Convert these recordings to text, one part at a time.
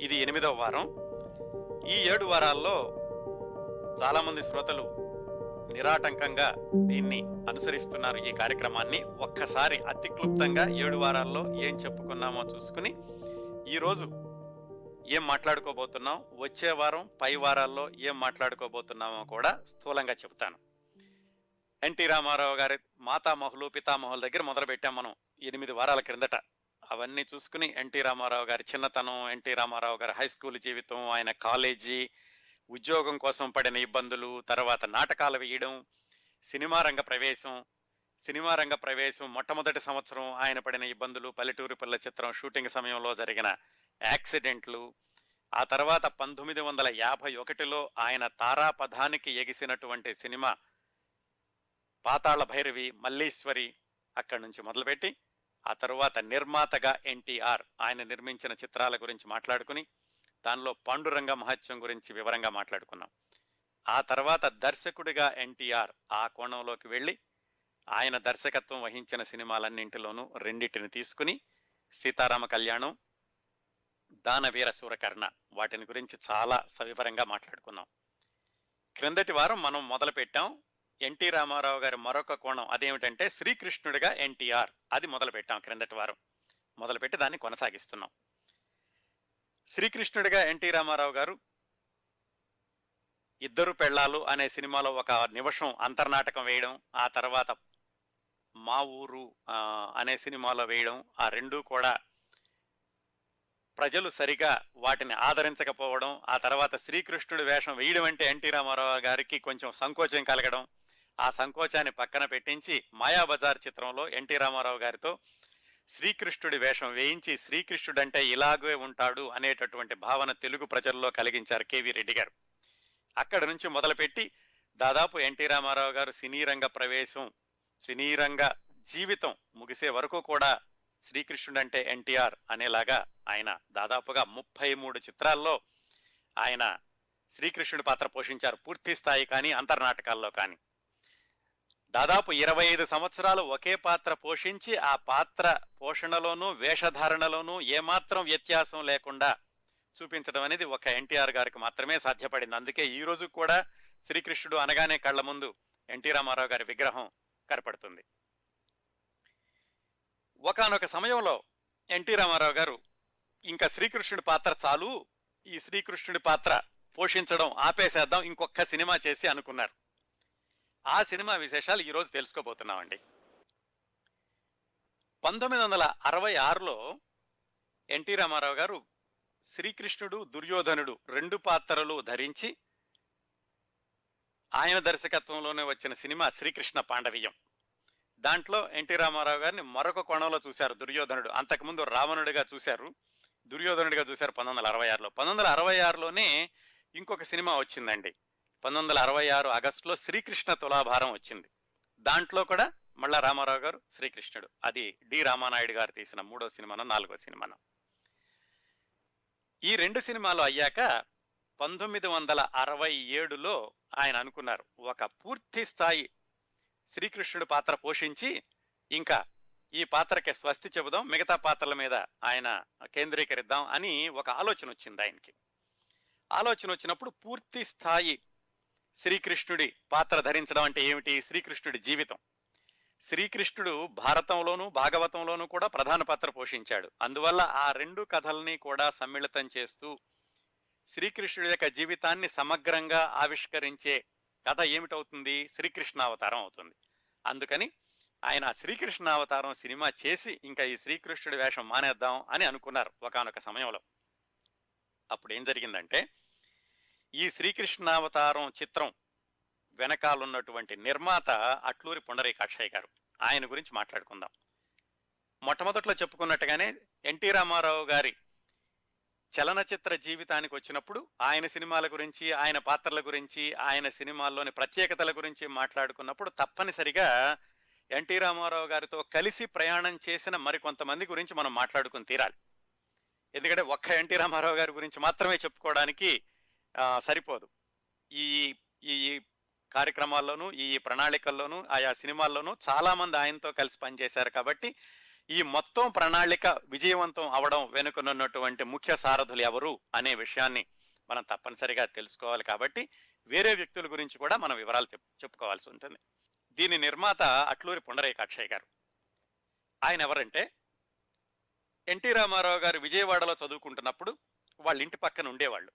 ఇది ఎనిమిదవ వారం. ఈ ఏడు వారాల్లో చాలామంది శ్రోతలు నిరాటంకంగా దీన్ని అనుసరిస్తున్నారు ఈ కార్యక్రమాన్ని. ఒక్కసారి అతి క్లుప్తంగా ఏడు వారాల్లో ఏం చెప్పుకున్నామో చూసుకుని ఈరోజు ఏం మాట్లాడుకోబోతున్నాం? వచ్చే వారం పై వారాల్లో ఏం మాట్లాడుకోబోతున్నామో కూడా స్థూలంగా చెబుతాను. ఎన్టీ రామారావు గారి మాతామహులు పితామహుల దగ్గర మొదలుపెట్టాం మనం ఎనిమిది వారాల క్రిందట. అవన్నీ చూసుకుని ఎన్టీ రామారావు గారి చిన్నతనం ఎన్టీ రామారావు గారి హై స్కూల్ జీవితం ఆయన కాలేజీ ఉద్యోగం కోసం పడిన ఇబ్బందులు తర్వాత నాటకాలు వేయడం సినిమా రంగ ప్రవేశం సినిమా రంగ ప్రవేశం మొట్టమొదటి సంవత్సరం ఆయన పడిన ఇబ్బందులు పల్లెటూరు పిల్ల చిత్రం షూటింగ్ సమయంలో జరిగిన యాక్సిడెంట్లు ఆ తర్వాత పంతొమ్మిది వందల యాభై ఒకటిలో ఆయన తారాపథానికి ఎగిసినటువంటి సినిమా పాతాళ భైరవి మల్లీశ్వరి అక్కడి నుంచి మొదలుపెట్టి ఆ తరువాత నిర్మాతగా ఎన్టీఆర్ ఆయన నిర్మించిన చిత్రాల గురించి మాట్లాడుకుని దానిలో పాండురంగ మహత్యం గురించి వివరంగా మాట్లాడుకున్నాం. ఆ తర్వాత దర్శకుడిగా ఎన్టీఆర్ ఆ కోణంలోకి వెళ్ళి ఆయన దర్శకత్వం వహించిన సినిమాలన్నింటిలోనూ రెండింటిని తీసుకుని సీతారామ కళ్యాణం దానవీర సూరకర్ణ వాటిని గురించి చాలా సవివరంగా మాట్లాడుకున్నాం. క్రిందటి వారం మనం మొదలుపెట్టాం ఎన్టీ రామారావు గారి మరొక కోణం అదేమిటంటే శ్రీకృష్ణుడిగా ఎన్టీఆర్. అది మొదలు పెట్టాం క్రిందటి వారం. మొదలుపెట్టి దాన్ని కొనసాగిస్తున్నాం. శ్రీకృష్ణుడిగా ఎన్టీ రామారావు గారు ఇద్దరు పెళ్ళాలు అనే సినిమాలో ఒక నిమిషం అంతర్నాటకం వేయడం ఆ తర్వాత మా ఊరు అనే సినిమాలో వేయడం ఆ రెండూ కూడా ప్రజలు సరిగా వాటిని ఆదరించకపోవడం ఆ తర్వాత శ్రీకృష్ణుడి వేషం వేయడం అంటే ఎన్టీ రామారావు గారికి కొంచెం సంకోచం కలగడం ఆ సంకోచాన్ని పక్కన పెట్టించి మాయాబజార్ చిత్రంలో ఎన్టీ రామారావు గారితో శ్రీకృష్ణుడి వేషం వేయించి శ్రీకృష్ణుడంటే ఇలాగే ఉంటాడు అనేటటువంటి భావన తెలుగు ప్రజల్లో కలిగించారు కేవీ రెడ్డి గారు. అక్కడ నుంచి మొదలుపెట్టి దాదాపు ఎన్టీ రామారావు గారు సినీ రంగ ప్రవేశం సినీ రంగ జీవితం ముగిసే వరకు కూడా శ్రీకృష్ణుడు అంటే ఎన్టీఆర్ అనేలాగా ఆయన దాదాపుగా ముప్పై మూడు చిత్రాల్లో ఆయన శ్రీకృష్ణుడి పాత్ర పోషించారు. పూర్తి స్థాయి కానీ అంతర్నాటకాల్లో కానీ. దాదాపు ఇరవై ఐదు సంవత్సరాలు ఒకే పాత్ర పోషించి ఆ పాత్ర పోషణలోనూ వేషధారణలోనూ ఏమాత్రం వ్యత్యాసం లేకుండా చూపించడం అనేది ఒక ఎన్టీఆర్ గారికి మాత్రమే సాధ్యపడింది. అందుకే ఈ రోజు కూడా శ్రీకృష్ణుడు అనగానే కళ్ళ ముందు ఎన్టీ రామారావు గారి విగ్రహం కనపడుతుంది. ఒకానొక సమయంలో ఎన్టీ రామారావు గారు ఇంకా శ్రీకృష్ణుడి పాత్ర చాలు ఈ శ్రీకృష్ణుడి పాత్ర పోషించడం ఆపేసేద్దాం ఇంకొక సినిమా చేసి అనుకున్నారు. ఆ సినిమా విశేషాలు ఈరోజు తెలుసుకోబోతున్నామండి. పంతొమ్మిది వందల అరవై ఆరులో ఎన్టీ రామారావు గారు శ్రీకృష్ణుడు దుర్యోధనుడు రెండు పాత్రలు ధరించి ఆయన దర్శకత్వంలోనే వచ్చిన సినిమా శ్రీకృష్ణ పాండవీయం. దాంట్లో ఎన్టీ రామారావు గారిని మరొక కోణంలో చూశారు దుర్యోధనుడు. అంతకుముందు రావణుడిగా చూశారు దుర్యోధనుడిగా చూశారు పంతొమ్మిది వందల అరవై ఆరులో పంతొమ్మిది వందల అరవై ఆరులోనే ఇంకొక సినిమా వచ్చిందండి. పంతొమ్మిది వందల అరవై ఆరు ఆగస్టులో శ్రీకృష్ణ తులాభారం వచ్చింది. దాంట్లో కూడా మళ్ళా రామారావు గారు శ్రీకృష్ణుడు. అది డి రామానాయుడు గారు తీసిన మూడో సినిమానో నాలుగో సినిమానో. ఈ రెండు సినిమాలు అయ్యాక పంతొమ్మిది వందల అరవై ఏడులో ఆయన అనుకున్నారు ఒక పూర్తి స్థాయి శ్రీకృష్ణుడు పాత్ర పోషించి ఇంకా ఈ పాత్రకి స్వస్తి చెబుదాం మిగతా పాత్రల మీద ఆయన కేంద్రీకరిద్దాం అని ఒక ఆలోచన వచ్చింది ఆయనకి. ఆలోచన వచ్చినప్పుడు పూర్తి స్థాయి శ్రీకృష్ణుడి పాత్ర ధరించడం అంటే ఏమిటి? శ్రీకృష్ణుడి జీవితం. శ్రీకృష్ణుడు భారతంలోనూ భాగవతంలోనూ కూడా ప్రధాన పాత్ర పోషించాడు. అందువల్ల ఆ రెండు కథల్ని కూడా సమ్మిళితం చేస్తూ శ్రీకృష్ణుడి యొక్క జీవితాన్ని సమగ్రంగా ఆవిష్కరించే కథ ఏమిటవుతుంది? శ్రీకృష్ణావతారం అవుతుంది. అందుకని ఆయన శ్రీకృష్ణావతారం సినిమా చేసి ఇంకా ఈ శ్రీకృష్ణుడి వేషం మానేద్దాం అని అనుకున్నారు ఒకానొక సమయంలో. అప్పుడు ఏం జరిగిందంటే ఈ శ్రీకృష్ణావతారం చిత్రం వెనకాలన్నటువంటి నిర్మాత అట్లూరి పుండరీకాక్షయ్య గారు. ఆయన గురించి మాట్లాడుకుందాం. మొట్టమొదట్లో చెప్పుకున్నట్టుగానే ఎన్టీ రామారావు గారి చలనచిత్ర జీవితానికి వచ్చినప్పుడు ఆయన సినిమాల గురించి ఆయన పాత్రల గురించి ఆయన సినిమాల్లోని ప్రత్యేకతల గురించి మాట్లాడుకున్నప్పుడు తప్పనిసరిగా ఎన్టీ రామారావు గారితో కలిసి ప్రయాణం చేసిన మరికొంతమంది గురించి మనం మాట్లాడుకుని తీరాలి. ఎందుకంటే ఒక్క ఎన్టీ రామారావు గారి గురించి మాత్రమే చెప్పుకోవడానికి సరిపోదు. ఈ ఈ కార్యక్రమాల్లోనూ ఈ ప్రణాళికల్లోనూ ఆయా సినిమాల్లోనూ చాలా మంది ఆయనతో కలిసి పనిచేశారు కాబట్టి ఈ మొత్తం ప్రణాళిక విజయవంతం అవడం వెనుకనున్నటువంటి ముఖ్య సారథులు ఎవరు అనే విషయాన్ని మనం తప్పనిసరిగా తెలుసుకోవాలి కాబట్టి వేరే వ్యక్తుల గురించి కూడా మనం వివరాలు చెప్- చెప్పుకోవాల్సి ఉంటుంది. దీని నిర్మాత అట్లూరి పుండరీకాక్షయ్య గారు. ఆయన ఎవరంటే ఎన్టీ రామారావు గారు విజయవాడలో చదువుకుంటున్నప్పుడు వాళ్ళ ఇంటి పక్కన ఉండేవాళ్ళు.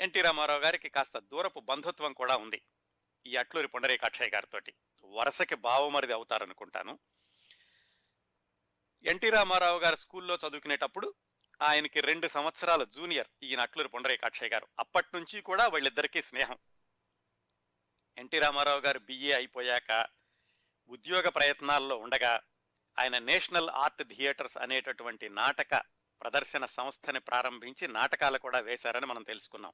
ఎన్టీ రామారావు గారికి కాస్త దూరపు బంధుత్వం కూడా ఉంది. ఈ అట్లూరి పుండరీకాక్షయ్య గారితో వరుసకి బావమరిది అవుతారనుకుంటాను. ఎన్టీ రామారావు గారు స్కూల్లో చదువుకునేటప్పుడు ఆయనకి రెండు సంవత్సరాల జూనియర్ ఈయన అట్లూరి పుండరీకాక్షయ్య గారు. అప్పటి నుంచి కూడా వాళ్ళిద్దరికీ స్నేహం. ఎన్టీ రామారావు గారు బిఏ అయిపోయాక ఉద్యోగ ప్రయత్నాల్లో ఉండగా ఆయన నేషనల్ ఆర్ట్ థియేటర్స్ అనేటటువంటి నాటక ప్రదర్శన సంస్థని ప్రారంభించి నాటకాలు కూడా వేశారని మనం తెలుసుకున్నాం.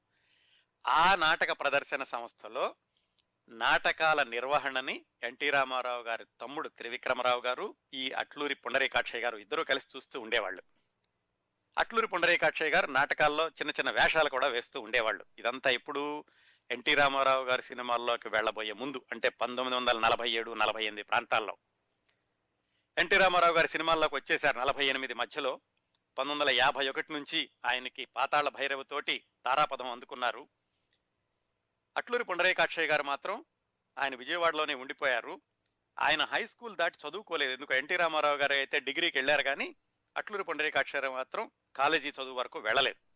ఆ నాటక ప్రదర్శన సంస్థలో నాటకాల నిర్వహణని ఎన్టీ రామారావు గారి తమ్ముడు త్రివిక్రమరావు గారు ఈ అట్లూరి పుండరీకాక్షయ్య గారు ఇద్దరూ కలిసి చూస్తూ ఉండేవాళ్ళు. అట్లూరి పుండరీకాక్షయ్య గారు నాటకాల్లో చిన్న చిన్న వేషాలు కూడా వేస్తూ ఉండేవాళ్ళు. ఇదంతా ఇప్పుడు ఎన్టీ రామారావు గారి సినిమాల్లోకి వెళ్ళబోయే ముందు అంటే పంతొమ్మిది వందల నలభై ఏడు నలభై ఎనిమిది ప్రాంతాల్లో. ఎన్టీ రామారావు గారి సినిమాల్లోకి వచ్చేసారు నలభై ఎనిమిది మధ్యలో. పంతొమ్మిది వందల యాభై ఒకటి నుంచి ఆయనకి పాతాళ భైరవతోటి తారాపదం అందుకున్నారు. అట్లూరి పుండరేకాక్షయ్య గారు మాత్రం ఆయన విజయవాడలోనే ఉండిపోయారు. ఆయన హై స్కూల్ దాటి చదువుకోలేదు. ఎందుకు? ఎన్టీ రామారావు గారు అయితే డిగ్రీకి వెళ్ళారు కానీ అట్లూరి పుండరేకాక్షయ్య గారు మాత్రం కాలేజీ చదువు వరకు వెళ్ళలేదు.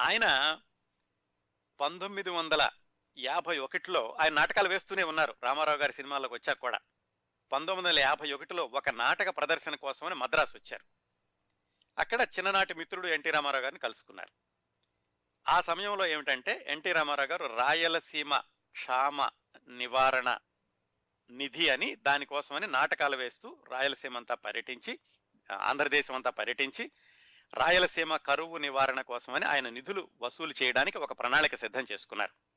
ఆయన పంతొమ్మిది వందల యాభై ఒకటిలో ఆయన నాటకాలు వేస్తూనే ఉన్నారు. రామారావు గారి సినిమాల్లోకి వచ్చాక కూడా. పంతొమ్మిది వందల యాభై ఒకటిలో ఒక నాటక ప్రదర్శన కోసమని మద్రాసు వచ్చారు. అక్కడ చిన్ననాటి మిత్రుడు ఎన్టీ రామారావు గారిని కలుసుకున్నారు. ఆ సమయంలో ఏమిటంటే ఎన్టీ రామారావు గారు రాయలసీమ క్షామ నివారణ నిధి అని దానికోసమని నాటకాలు వేస్తూ రాయలసీమ అంతా పర్యటించి ఆంధ్రదేశం అంతా పర్యటించి రాయలసీమ కరువు నివారణ కోసమని ఆయన నిధులు వసూలు చేయడానికి ఒక ప్రణాళిక సిద్ధం చేసుకున్నారు.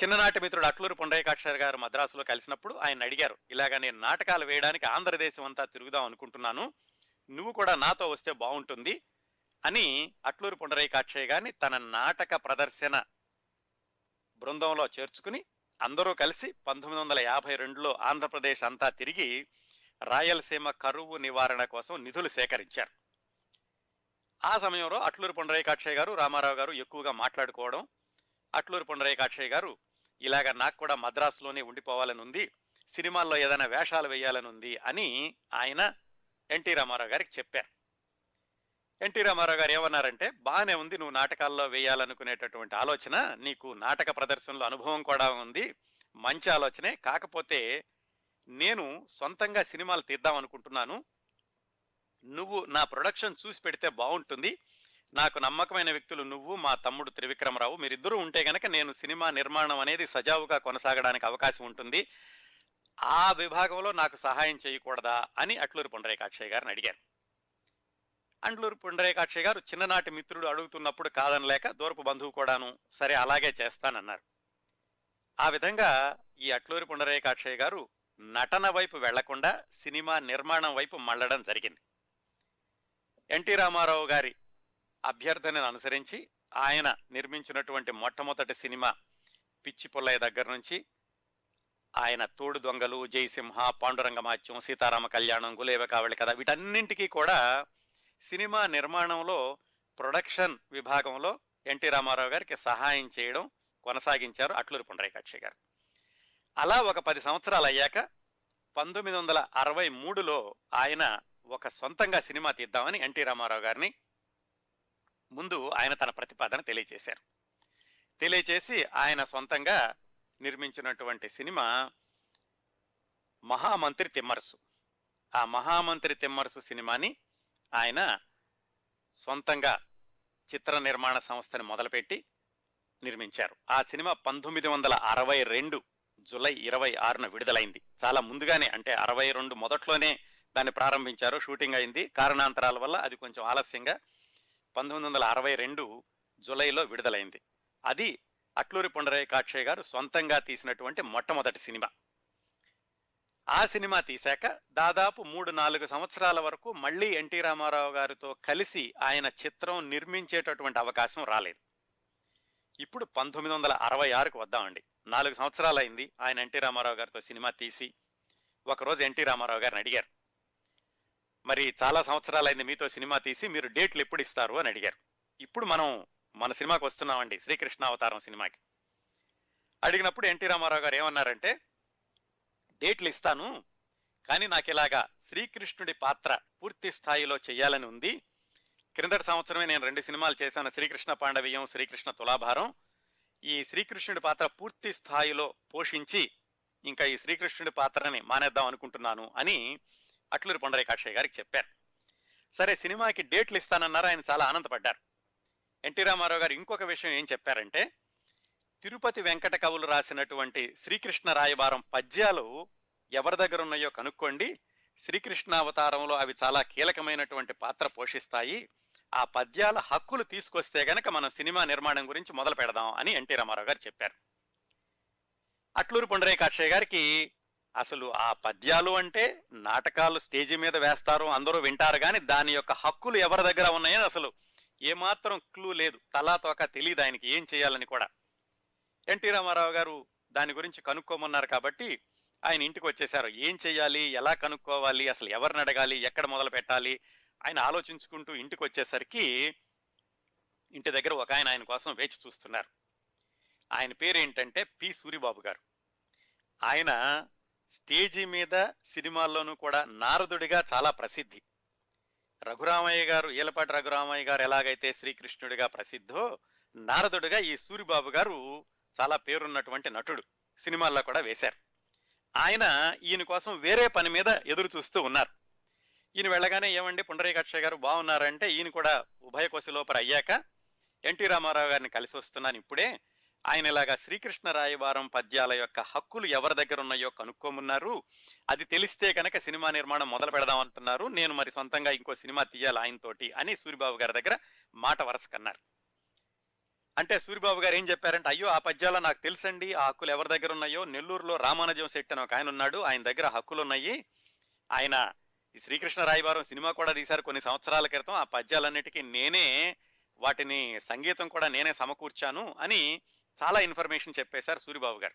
చిన్ననాటి మిత్రుడు అట్లూరు పుండరీకాక్షర్ గారు మద్రాసులో కలిసినప్పుడు ఆయన అడిగారు ఇలాగ నేను నాటకాలు వేయడానికి ఆంధ్రదేశం అంతా తిరుగుదాం అనుకుంటున్నాను నువ్వు కూడా నాతో వస్తే బాగుంటుంది అని అట్లూరు పుండరీకాక్షయ్య గారిని తన నాటక ప్రదర్శన బృందంలో చేర్చుకుని అందరూ కలిసి పంతొమ్మిది వందల యాభై రెండులో ఆంధ్రప్రదేశ్ అంతా తిరిగి రాయలసీమ కరువు నివారణ కోసం నిధులు సేకరించారు. ఆ సమయంలో అట్లూరు పుండరీకాక్షయ్య గారు రామారావు గారు ఎక్కువగా మాట్లాడుకోవడం అట్లూరు పుండరీకాక్షయ్య గారు ఇలాగ నాకు కూడా మద్రాసులోనే ఉండిపోవాలని ఉంది సినిమాల్లో ఏదైనా వేషాలు వేయాలని ఉంది అని ఆయన ఎన్టీ రామారావు గారికి చెప్పారు. ఎన్టీ రామారావు గారు ఏమన్నారంటే బాగానే ఉంది నువ్వు నాటకాల్లో వేయాలనుకునేటటువంటి ఆలోచన నీకు నాటక ప్రదర్శనలో అనుభవం కూడా ఉంది మంచి ఆలోచనే కాకపోతే నేను సొంతంగా సినిమాలు తీద్దాం అనుకుంటున్నాను నువ్వు నా ప్రొడక్షన్ చూసి పెడితే బాగుంటుంది నాకు నమ్మకమైన వ్యక్తులు నువ్వు మా తమ్ముడు త్రివిక్రమరావు. మీరిద్దరూ ఉంటే గనక నేను సినిమా నిర్మాణం అనేది సజావుగా కొనసాగడానికి అవకాశం ఉంటుంది. ఆ విభాగంలో నాకు సహాయం చేయకూడదా అని అట్లూరి పుండరేకాక్షయ్య గారిని అడిగారు అండ్లూరు పుండరేకాక్షయ్య గారు చిన్ననాటి మిత్రుడు అడుగుతున్నప్పుడు కాదనలేక దూరపు బంధువు కూడాను సరే అలాగే చేస్తానన్నారు. ఆ విధంగా ఈ అట్లూరి పుండరేకాక్షయ్య గారు నటన వైపు వెళ్ళకుండా సినిమా నిర్మాణం వైపు మళ్ళడం జరిగింది. ఎన్టీ రామారావు గారి అభ్యర్థనను అనుసరించి ఆయన నిర్మించినటువంటి మొట్టమొదటి సినిమా పిచ్చి పొల్లయ్య దగ్గర నుంచి ఆయన తోడు దొంగలు జయసింహ పాండురంగమాత్యం సీతారామ కళ్యాణం గులేవ కావళి కథ వీటన్నింటికీ కూడా సినిమా నిర్మాణంలో ప్రొడక్షన్ విభాగంలో ఎన్టీ రామారావు గారికి సహాయం చేయడం కొనసాగించారు అట్లూరి పుండరీకాక్షి గారు. అలా ఒక పది సంవత్సరాలు అయ్యాక పంతొమ్మిది వందల అరవై మూడులో ఆయన ఒక సొంతంగా సినిమా తీద్దామని ఎన్టీ రామారావు గారిని ముందు ఆయన తన ప్రతిపాదన తెలియజేశారు తెలియచేసి ఆయన సొంతంగా నిర్మించినటువంటి సినిమా మహామంత్రి తిమ్మరసు. ఆ మహామంత్రి తిమ్మరసు సినిమాని ఆయన సొంతంగా చిత్ర నిర్మాణ సంస్థని మొదలుపెట్టి నిర్మించారు. ఆ సినిమా పంతొమ్మిది వందల అరవై రెండు జులై ఇరవై ఆరున విడుదలైంది. చాలా ముందుగానే అంటే అరవై రెండు మొదట్లోనే దాన్ని ప్రారంభించారు షూటింగ్ అయింది. కారణాంతరాల వల్ల అది కొంచెం ఆలస్యంగా పంతొమ్మిది వందల అరవై రెండు జులైలో విడుదలైంది. అది అట్లూరి పుండరేకాక్షయ్య గారు సొంతంగా తీసినటువంటి మొట్టమొదటి సినిమా. ఆ సినిమా తీశాక దాదాపు మూడు నాలుగు సంవత్సరాల వరకు మళ్ళీ ఎన్టీ రామారావు గారితో కలిసి ఆయన చిత్రం నిర్మించేటటువంటి అవకాశం రాలేదు. ఇప్పుడు పంతొమ్మిది వందల అరవై ఆరుకు వద్దామండి. నాలుగు సంవత్సరాలు అయింది ఆయన ఎన్టీ రామారావు గారితో సినిమా తీసి. ఒకరోజు ఎన్టీ రామారావు గారిని అడిగారు. మరి చాలా సంవత్సరాలైంది మీతో సినిమా తీసి మీరు డేట్లు ఎప్పుడు ఇస్తారు అని అడిగారు. ఇప్పుడు మనం మన సినిమాకి వస్తున్నామండి శ్రీకృష్ణ అవతారం సినిమాకి. అడిగినప్పుడు ఎన్టీ రామారావు గారు ఏమన్నారంటే డేట్లు ఇస్తాను కానీ నాకు ఇలాగా శ్రీకృష్ణుడి పాత్ర పూర్తి స్థాయిలో చేయాలని ఉంది. క్రిందటి సంవత్సరమే నేను రెండు సినిమాలు చేశాను శ్రీకృష్ణ పాండవీయం శ్రీకృష్ణ తులాభారం. ఈ శ్రీకృష్ణుడి పాత్ర పూర్తి స్థాయిలో పోషించి ఇంకా ఈ శ్రీకృష్ణుడి పాత్రని మానేద్దాం అనుకుంటున్నాను అని అట్లూరి పొండరేకాక్షయ్య గారికి చెప్పారు. సరే సినిమాకి డేట్లు ఇస్తానన్నారు ఆయన చాలా ఆనందపడ్డారు. ఎన్టీ రామారావు గారు ఇంకొక విషయం ఏం చెప్పారంటే తిరుపతి వెంకట కవులు రాసినటువంటి శ్రీకృష్ణ రాయబారం పద్యాలు ఎవరి దగ్గర ఉన్నాయో కనుక్కోండి. శ్రీకృష్ణ అవతారంలో అవి చాలా కీలకమైనటువంటి పాత్ర పోషిస్తాయి. ఆ పద్యాల హక్కులు తీసుకొస్తే గనక మనం సినిమా నిర్మాణం గురించి మొదలు పెడదాం అని ఎన్టీ రామారావు గారు చెప్పారు. అట్లూరు పొండరేకాక్షయ్య గారికి అసలు ఆ పద్యాలు అంటే నాటకాలు స్టేజి మీద వేస్తారు అందరూ వింటారు కానీ దాని యొక్క హక్కులు ఎవరి దగ్గర ఉన్నాయని అసలు ఏమాత్రం క్లూ లేదు. తలా తోక తెలియదు ఆయనకి ఏం చేయాలని కూడా. ఎన్టీ రామారావు గారు దాని గురించి కనుక్కోమన్నారు కాబట్టి ఆయన ఇంటికి వచ్చేసారు ఏం చేయాలి? ఎలా కనుక్కోవాలి? అసలు ఎవరిని అడగాలి? ఎక్కడ మొదలు పెట్టాలి? ఆయన ఆలోచించుకుంటూ ఇంటికి వచ్చేసరికి ఇంటి దగ్గర ఒక ఆయన ఆయన కోసం వేచి చూస్తున్నారు. ఆయన పేరు ఏంటంటే పి. సూరిబాబు గారు. ఆయన స్టేజీ మీద సినిమాల్లోనూ కూడా నారదుడిగా చాలా ప్రసిద్ధి. రఘురామయ్య గారు ఈలపాటి రఘురామయ్య గారు ఎలాగైతే శ్రీకృష్ణుడిగా ప్రసిద్ధో నారదుడిగా ఈ సూరిబాబు గారు చాలా పేరున్నటువంటి నటుడు. సినిమాల్లో కూడా వేశారు. ఆయన ఈయన కోసం వేరే పని మీద ఎదురు చూస్తూ ఉన్నారు. ఈయన వెళ్ళగానే ఏమండి పుండరీకాక్ష గారు బాగున్నారంటే ఈయన కూడా ఉభయకోశలోపర లోపల అయ్యాక ఎన్టీ రామారావు గారిని కలిసి వస్తున్నాను ఇప్పుడే. ఆయన ఇలాగా శ్రీకృష్ణ రాయవారం పద్యాల యొక్క హక్కులు ఎవరి దగ్గర ఉన్నాయో కనుక్కోమున్నారు. అది తెలిస్తే కనుక సినిమా నిర్మాణం మొదలు పెడదాం అంటున్నారు నేను మరి సొంతంగా ఇంకో సినిమా తీయాలి ఆయనతోటి అని సూరిబాబు గారి దగ్గర మాట వరసకన్నారు. అంటే సూరిబాబు గారు ఏం చెప్పారంటే అయ్యో ఆ పద్యాల నాకు తెలుసండి. ఆ హక్కులు ఎవరి దగ్గర ఉన్నాయో? నెల్లూరులో రామానుజం శెట్టి అని ఒక ఆయన ఉన్నాడు. ఆయన దగ్గర హక్కులు ఉన్నాయి. ఆయన ఈ శ్రీకృష్ణ రాయవారం సినిమా కూడా తీశారు కొన్ని సంవత్సరాల క్రితం. ఆ పద్యాలన్నిటికీ నేనే వాటిని సంగీతం కూడా నేనే సమకూర్చాను అని చాలా ఇన్ఫర్మేషన్ చెప్పేశారు సూరిబాబు గారు.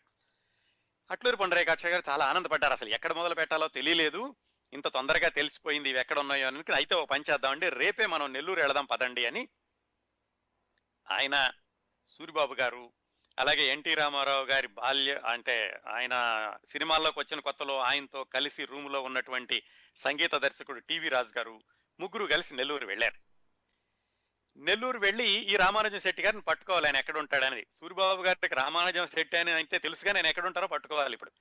అట్లూరి పొండరేకాక్ష గారు చాలా ఆనందపడ్డారు అసలు ఎక్కడ మొదలు పెట్టాలో తెలియలేదు. ఇంత తొందరగా తెలిసిపోయింది ఇవి ఎక్కడ ఉన్నాయో అని అయితే ఒక పని చేద్దామండి రేపే మనం నెల్లూరు వెళదాం పదండి అని ఆయన సూరిబాబు గారు అలాగే ఎన్టీ రామారావు గారి బాల్య అంటే ఆయన సినిమాల్లోకి వచ్చిన కొత్తలో ఆయనతో కలిసి రూములో ఉన్నటువంటి సంగీత దర్శకుడు టీవీ రాజు గారు ముగ్గురు కలిసి నెల్లూరు వెళ్ళారు. నెల్లూరు వెళ్ళి ఈ రామానుజం శెట్టి గారిని పట్టుకోవాలి. ఆయన ఎక్కడ ఉంటాడనేది సూర్యబాబు గారికి రామానుజం శెట్టి అని అయితే తెలుసుగా నేను ఎక్కడ ఉంటారో పట్టుకోవాలి ఇప్పుడు.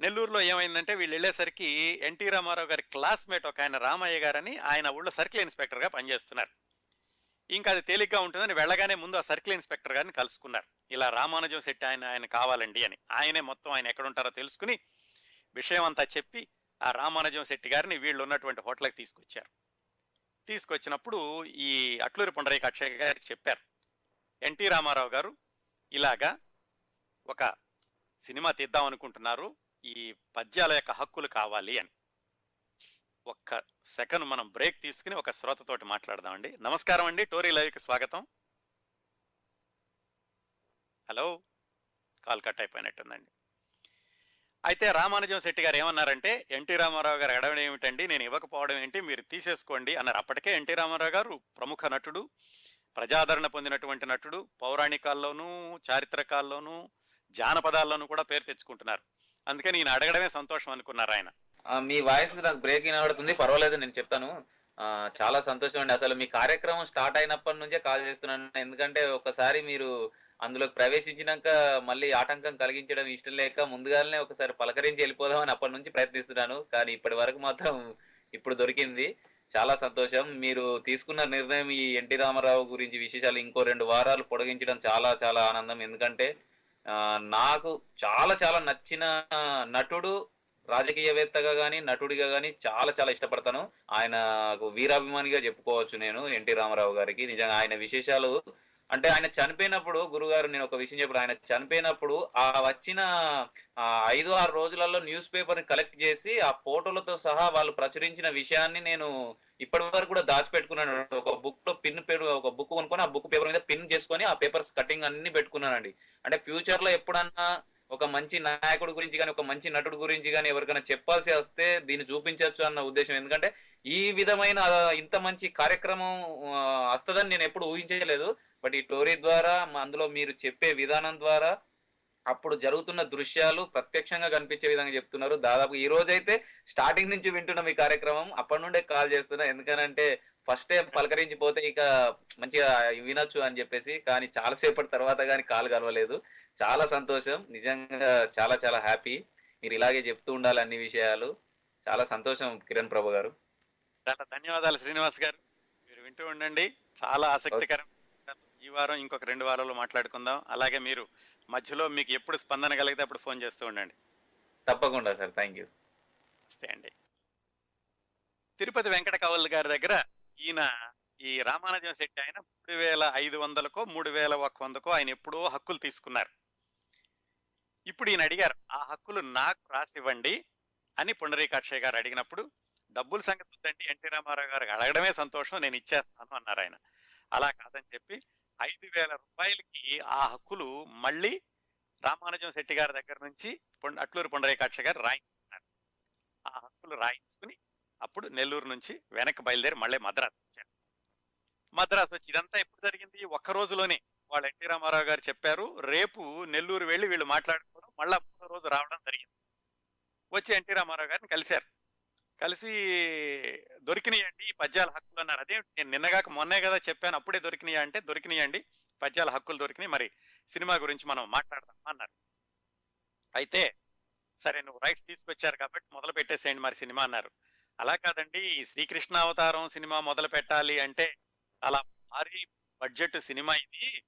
నెల్లూరులో ఏమైందంటే వీళ్ళు వెళ్ళేసరికి ఎన్టీ రామారావు గారి క్లాస్మేట్ ఒక ఆయన రామయ్య గారని ఆయన ఊళ్ళో సర్కిల్ ఇన్స్పెక్టర్గా పనిచేస్తున్నారు. ఇంకా అది తేలిగ్గా ఉంటుందని వెళ్ళగానే ముందు ఆ సర్కిల్ ఇన్స్పెక్టర్ గారిని కలుసుకున్నారు. ఇలా రామానుజం శెట్టి ఆయన ఆయన కావాలండి అని. ఆయనే మొత్తం ఆయన ఎక్కడ ఉంటారో తెలుసుకుని విషయం అంతా చెప్పి ఆ రామానుజం శెట్టి గారిని వీళ్ళు ఉన్నటువంటి హోటల్కి తీసుకొచ్చారు. తీసుకొచ్చినప్పుడు ఈ అట్లూరి పుండరీక అక్షయ్ గారు చెప్పారు. ఎన్టీ రామారావు గారు ఇలాగా ఒక సినిమా తీద్దాం అనుకుంటున్నారు. ఈ పద్యాల యొక్క హక్కులు కావాలి అని. ఒక్క సెకండ్ మనం బ్రేక్ తీసుకుని ఒక శ్రోతతోటి మాట్లాడదామండి. నమస్కారం అండి. టోరీ లైవ్కి స్వాగతం. హలో. కాల్ కట్ అయిపోయినట్టుందండి. అయితే రామానుజం శెట్టి గారు ఏమన్నారంటే ఎన్టీ రామారావు గారు అడగడం ఏమిటండి నేను ఇవ్వకపోవడం ఏంటి మీరు తీసేసుకోండి అన్నారు. అప్పటికే ఎన్టీ రామారావు గారు ప్రముఖ నటుడు ప్రజాదరణ పొందినటువంటి నటుడు పౌరాణికాల్లోనూ చారిత్రకాల్లోనూ జానపదాల్లోనూ కూడా పేరు తెచ్చుకుంటున్నారు. అందుకని ఈయన అడగడమే సంతోషం అనుకున్నారు ఆయన. మీ వాయిస్ నాకు బ్రేక్ వినబడుతుంది పర్వాలేదు నేను చెప్తాను. చాలా సంతోషం అండి. అసలు మీ కార్యక్రమం స్టార్ట్ అయినప్పటి నుంచే కాల్ చేస్తున్నాను. ఎందుకంటే ఒకసారి మీరు అందులోకి ప్రవేశించినాక మళ్ళీ ఆటంకం కలిగించడం ఇష్టం లేక ముందుగానే ఒకసారి పలకరించి వెళ్ళిపోదామని అప్పటి నుంచి ప్రయత్నిస్తున్నాను. కానీ ఇప్పటి వరకు మాత్రం ఇప్పుడు దొరికింది. చాలా సంతోషం. మీరు తీసుకున్న నిర్ణయం ఈ ఎన్టీ రామారావు గురించి విశేషాలు ఇంకో రెండు వారాలు పొడిగించడం చాలా చాలా ఆనందం. ఎందుకంటే నాకు చాలా చాలా నచ్చిన నటుడు రాజకీయవేత్తగా కానీ నటుడిగా కానీ చాలా చాలా ఇష్టపడతాను. ఆయనకు వీరాభిమానిగా చెప్పుకోవచ్చు నేను ఎన్టీ రామారావు గారికి. నిజంగా ఆయన విశేషాలు అంటే ఆయన చనిపోయినప్పుడు గురుగారు నేను ఒక విషయం చెప్పాను. ఆయన చనిపోయినప్పుడు ఆ వచ్చిన ఆ ఐదు ఆరు రోజులలో న్యూస్ పేపర్ని కలెక్ట్ చేసి ఆ ఫోటోలతో సహా వాళ్ళు ప్రచురించిన విషయాన్ని నేను ఇప్పటి వరకు కూడా దాచిపెట్టుకున్నాను. ఒక బుక్లో పిన్ పేరు ఒక బుక్ కొనుక్కొని ఆ బుక్ పేపర్ మీద పిన్ చేసుకొని ఆ పేపర్స్ కటింగ్ అన్ని పెట్టుకున్నానండి. అంటే ఫ్యూచర్లో ఎప్పుడన్నా ఒక మంచి నాయకుడి గురించి కానీ ఒక మంచి నటుడు గురించి కానీ ఎవరికైనా చెప్పాల్సి వస్తే దీన్ని చూపించవచ్చు అన్న ఉద్దేశం. ఎందుకంటే ఈ విధమైన ఇంత మంచి కార్యక్రమం వస్తుందని నేను ఎప్పుడు ఊహించలేదు. బట్ ఈ టోరీ ద్వారా అందులో మీరు చెప్పే విధానం ద్వారా అప్పుడు జరుగుతున్న దృశ్యాలు ప్రత్యక్షంగా కనిపించే విధంగా చెప్తున్నారు. దాదాపు ఈ రోజు అయితే స్టార్టింగ్ నుంచి వింటున్నాం ఈ కార్యక్రమం. అప్పటి నుండే కాల్ చేస్తున్నా. ఎందుకనంటే ఫస్ట్ టైం ఇక మంచిగా వినొచ్చు అని చెప్పేసి కానీ చాలాసేపటి తర్వాత కానీ కాల్ కలవలేదు. చాలా సంతోషం. నిజంగా చాలా చాలా హ్యాపీ. మీరు ఇలాగే చెప్తూ ఉండాలి అన్ని విషయాలు. చాలా సంతోషం కిరణ్ ప్రభు గారు. చాలా ధన్యవాదాలు శ్రీనివాస్ గారు. మీరు వింటూ ఉండండి. చాలా ఆసక్తికరం. ఈ వారం ఇంకొక రెండు వారాల్లో మాట్లాడుకుందాం. అలాగే మీరు మధ్యలో మీకు ఎప్పుడు స్పందన కలిగితే అప్పుడు ఫోన్ చేస్తూ ఉండండి. తప్పకుండా సార్. Thank you. నమస్తే అండి. తిరుపతి వెంకట కవల్ గారి దగ్గర ఈయన ఈ రామానుజం శెట్టి ఆయన మూడు వేల ఐదు వందలకో మూడు వేల ఒక వందకో ఆయన ఎప్పుడో హక్కులు తీసుకున్నారు. ఇప్పుడు ఈయన అడిగారు ఆ హక్కులు నాకు రాసివ్వండి అని పుండరీకాక్షయ్య గారు అడిగినప్పుడు డబ్బుల సంగతి వద్దండి ఎన్టీ రామారావు గారు అడగడమే సంతోషం నేను ఇచ్చేస్తాను అన్నారు ఆయన. అలా కాదని చెప్పి ఐదు వేల రూపాయలకి ఆ హక్కులు మళ్ళీ రామానుజం శెట్టి గారి దగ్గర నుంచి అట్లూరు అట్లూరి గారు రాయించుకున్నారు. ఆ హక్కులు రాయించుకుని అప్పుడు నెల్లూరు నుంచి వెనక్కి బయలుదేరి మళ్ళీ మద్రాసు వచ్చారు. మద్రాసు వచ్చి ఇదంతా ఎప్పుడు జరిగింది? ఒక్క రోజులోనే వాళ్ళు ఎన్టీ రామారావు గారు చెప్పారు రేపు నెల్లూరు వెళ్ళి వీళ్ళు మాట్లాడుకోవడం మళ్ళా మూడో రోజు రావడం జరిగింది. వచ్చి ఎన్టీ రామారావు గారిని కలిశారు. కలిసి దొరికినాయండి ఈ పద్యాల హక్కులు అన్నారు. అదే నేను నిన్నగాక మొన్నే కదా చెప్పాను అప్పుడే దొరికినాయా అంటే దొరికినాయండి పద్యాల హక్కులు దొరికినాయి. మరి సినిమా గురించి మనం మాట్లాడదాం అన్నారు. అయితే సరే నువ్వు రైట్స్ తీసుకొచ్చారు కాబట్టి మొదలు పెట్టేసేయండి మరి సినిమా అన్నారు. అలా కాదండి ఈ శ్రీకృష్ణ అవతారం సినిమా మొదలు పెట్టాలి అంటే అలా భారీ బడ్జెట్ సినిమా ఇది.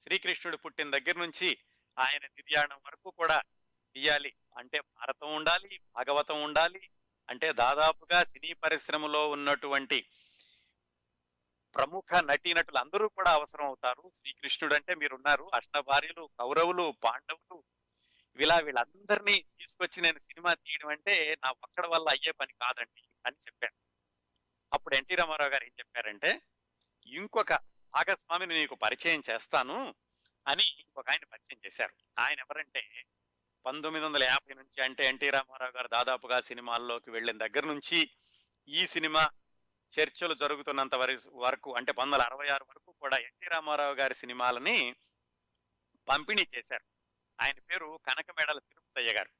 శ్రీకృష్ణుడు పుట్టిన దగ్గర నుంచి ఆయన నిర్యాణం వరకు కూడా తీయాలి అంటే భారతం ఉండాలి భాగవతం ఉండాలి అంటే దాదాపుగా సినీ పరిశ్రమలో ఉన్నటువంటి ప్రముఖ నటీనటులు అందరూ కూడా అవసరం అవుతారు శ్రీకృష్ణుడు అంటే మీరున్నారు. అష్టభార్యలు కౌరవులు పాండవులు ఇలా వీళ్ళందరినీ తీసుకొచ్చి నేను సినిమా తీయడం అంటే నా ఒక్కడ వల్ల అయ్యే పని కాదండి అని చెప్పాను అప్పుడు ఎన్టీ రామారావు గారు ఏం చెప్పారంటే ఇంకొక భాగస్వామిని నీకు పరిచయం చేస్తాను అని ఒక ఆయన పరిచయం చేశారు. ఆయన ఎవరంటే పంతొమ్మిది వందల యాభై నుంచి అంటే ఎన్టీ రామారావు గారు దాదాపుగా సినిమాల్లోకి వెళ్ళిన దగ్గర నుంచి ఈ సినిమా చర్చలు జరుగుతున్నంత వరకు వరకు అంటే పంతొమ్మిది వందల అరవై ఆరు వరకు కూడా ఎన్టీ రామారావు గారి సినిమాలని పంపిణీ చేశారు. ఆయన పేరు కనకమేడల తిరుపతయ్య గారు.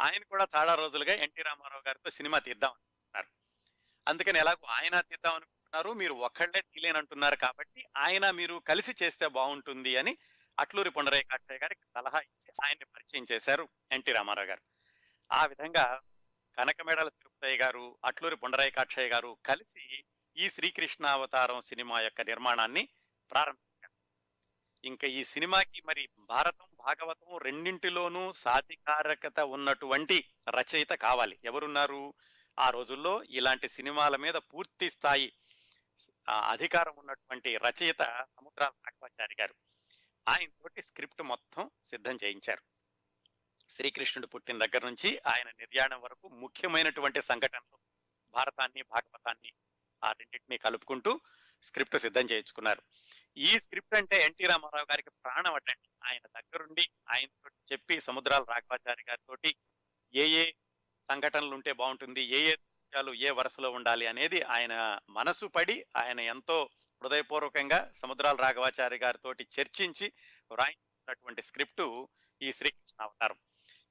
ఆయన కూడా చాలా రోజులుగా ఎన్టీ రామారావు గారితో సినిమా తీద్దాం అనుకుంటున్నారు. అందుకని ఎలాగో ఆయన తీద్దాం అనుకుంటున్నారు మీరు ఒక్కళ్ళే తీలేనంటున్నారు కాబట్టి ఆయన మీరు కలిసి చేస్తే బాగుంటుంది అని అట్లూరి పుండరేకాక్షయ్య గారికి సలహా ఇచ్చి ఆయన్ని పరిచయం చేశారు ఎన్టీ రామారావు గారు. ఆ విధంగా కనకమేడల తిరుపతయ్య గారు అట్లూరి పుండరేకాక్షయ్య గారు కలిసి ఈ శ్రీకృష్ణ అవతారం సినిమా యొక్క నిర్మాణాన్ని ప్రారంభించారు. ఇంకా ఈ సినిమాకి మరి భారతం భాగవతం రెండింటిలోనూ సాధికారకత ఉన్నటువంటి రచయిత కావాలి. ఎవరున్నారు? ఆ రోజుల్లో ఇలాంటి సినిమాల మీద పూర్తి స్థాయి ఆ, అధికారం ఉన్నటువంటి రచయిత సముద్రాల రాఘవాచారి గారు. ఆయన తోటి స్క్రిప్ట్ మొత్తం సిద్ధం చేయించారు. శ్రీకృష్ణుడు పుట్టిన దగ్గర నుంచి ఆయన నిర్యాణం వరకు ముఖ్యమైనటువంటి సంఘటనలు భారతాన్ని భాగవతాన్ని ఆ రెండింటిని కలుపుకుంటూ స్క్రిప్ట్ సిద్ధం చేయించుకున్నారు. ఈ స్క్రిప్ట్ అంటే ఎన్టీ రామారావు గారికి ప్రాణం అటండి. ఆయన దగ్గరుండి ఆయనతో చెప్పి సముద్రాల రాఘవాచారి గారితో ఏ ఏ సంఘటనలు ఉంటే బాగుంటుంది ఏ ఏ దృశ్యాలు ఏ వరుసలో ఉండాలి అనేది ఆయన మనసు పడి ఆయన ఎంతో హృదయపూర్వకంగా సముద్రాల రాఘవాచారి గారితో చర్చించి వ్రాయించినటువంటి స్క్రిప్టు ఈ శ్రీకృష్ణ అవతారం.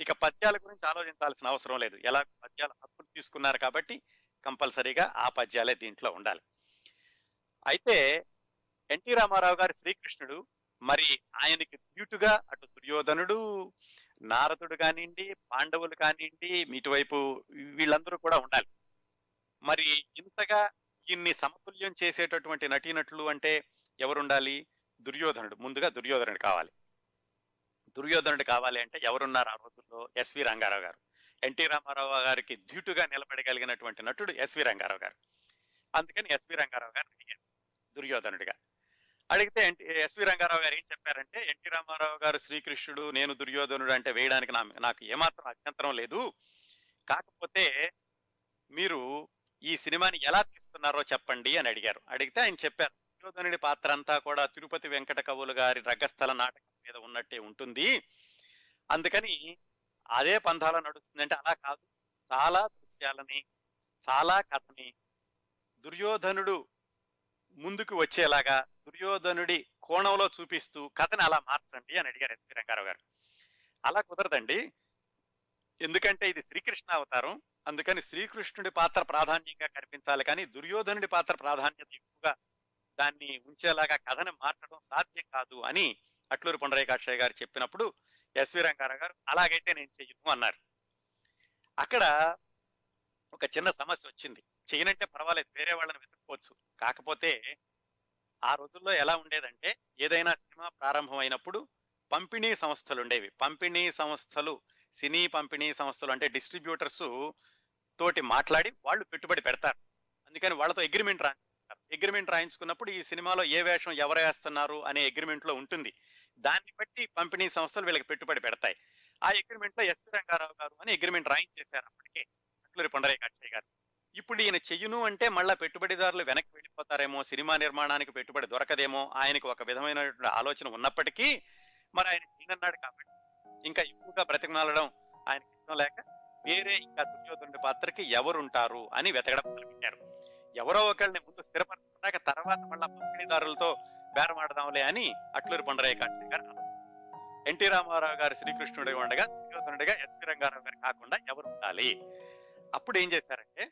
ఇక పద్యాల గురించి ఆలోచించాల్సిన అవసరం లేదు. ఎలా పద్యాల హక్కులు తీసుకున్నారు కాబట్టి కంపల్సరీగా ఆ పద్యాలే దీంట్లో ఉండాలి. అయితే ఎన్టీ రామారావు గారి శ్రీకృష్ణుడు మరి ఆయనకి డ్యూటుగా అటు దుర్యోధనుడు నారదుడు కానివ్వండి పాండవులు కానివ్వండి ఇటువైపు వీళ్ళందరూ కూడా ఉండాలి. మరి ఇంతగా దీన్ని సమతుల్యం చేసేటటువంటి నటీనటులు అంటే ఎవరుండాలి? దుర్యోధనుడు. ముందుగా దుర్యోధనుడు కావాలి. దుర్యోధనుడు కావాలి అంటే ఎవరున్నారు ఆ రోజుల్లో? ఎస్వి రంగారావు గారు. ఎన్టీ రామారావు గారికి ధీటుగా నిలబడగలిగినటువంటి నటుడు ఎస్వి రంగారావు గారు. అందుకని ఎస్వి రంగారావు గారు అడిగారు. దుర్యోధనుడిగా. అడిగితే ఎన్టీ ఎస్వి రంగారావు గారు ఏం చెప్పారంటే ఎన్టీ రామారావు గారు శ్రీకృష్ణుడు నేను దుర్యోధనుడు అంటే వేయడానికి నా నాకు ఏమాత్రం అభ్యంతరం లేదు. కాకపోతే మీరు ఈ సినిమాని ఎలా తీస్తున్నారో చెప్పండి అని అడిగారు. అడిగితే ఆయన చెప్పారు దుర్యోధనుడి పాత్ర అంతా కూడా తిరుపతి వెంకట కవులు గారి రంగస్థల నాటకం మీద ఉన్నట్టే ఉంటుంది. అందుకని అదే పంథాలో నడుస్తుందంటే అలా కాదు. చాలా దృశ్యాలని చాలా కథని దుర్యోధనుడు ముందుకు వచ్చేలాగా దుర్యోధనుడి కోణంలో చూపిస్తూ కథని అలా మార్చండి అని అడిగారు ఎస్పి రంగారావు గారు. అలా కుదరదండి. ఎందుకంటే ఇది శ్రీకృష్ణ అవతారం. అందుకని శ్రీకృష్ణుడి పాత్ర ప్రాధాన్యంగా కనిపించాలి. కానీ దుర్యోధనుడి పాత్ర ప్రాధాన్యత ఎక్కువగా దాన్ని ఉంచేలాగా కథను మార్చడం సాధ్యం కాదు అని అట్లూరు పొండరేకాక్షయ్య గారు చెప్పినప్పుడు ఎస్వి రంగారావు గారు అలాగైతే నేను చెయ్యను అన్నారు. అక్కడ ఒక చిన్న సమస్య వచ్చింది. చేయనంటే పర్వాలేదు వేరే వాళ్ళని వెతుక్కోవచ్చు. కాకపోతే ఆ రోజుల్లో ఎలా ఉండేదంటే ఏదైనా సినిమా ప్రారంభమైనప్పుడు పంపిణీ సంస్థలు ఉండేవి పంపిణీ సంస్థలు సినీ పంపిణీ సంస్థలు అంటే డిస్ట్రిబ్యూటర్స్ తోటి మాట్లాడి వాళ్ళు పెట్టుబడి పెడతారు. అందుకని వాళ్ళతో అగ్రిమెంట్ రాయించుకుంటారు అగ్రిమెంట్ రాయించుకున్నప్పుడు ఈ సినిమాలో ఏ వేషం ఎవరు వేస్తున్నారు అనే అగ్రిమెంట్లో ఉంటుంది. దాన్ని బట్టి పంపిణీ సంస్థలు వీళ్ళకి పెట్టుబడి పెడతాయి. ఆ అగ్రిమెంట్లో ఎస్ రంగారావు గారు అని అగ్రిమెంట్ రాయించేశారు అప్పటికే అట్లూరి పొండరయ్య కాక్షయ్య గారు. ఇప్పుడు ఈయన చెయ్యును అంటే మళ్ళా పెట్టుబడిదారులు వెనక్కి వెళ్ళిపోతారేమో సినిమా నిర్మాణానికి పెట్టుబడి దొరకదేమో ఆయనకు ఒక విధమైనటువంటి ఆలోచన ఉన్నప్పటికీ మరి ఆయన చేయనన్నాడు కాబట్టి ఇంకా ఎక్కువగా బ్రతిమలాడడం ఆయనకి ఇష్టం లేక వేరే ఇంకా దుర్యోధనుడి పాత్రకి ఎవరుంటారు అని వెతకడం మొదలుపెట్టారు. ఎవరో ఒకరిని ముందు స్థిరపరచుకున్నాక తర్వాత మళ్ళా పంపిణీదారులతో బేరమాడదాంలే అని అట్లూరి పొండరయ్య కాక్షయ్య గారు ఆలోచన ఎన్టీ రామారావు గారు శ్రీకృష్ణుడిగా ఉండగా దుర్యోధనుడిగా ఎస్వి రంగారావు గారు కాకుండా ఎవరు ఉండాలి అప్పుడు ఏం చేశారంటే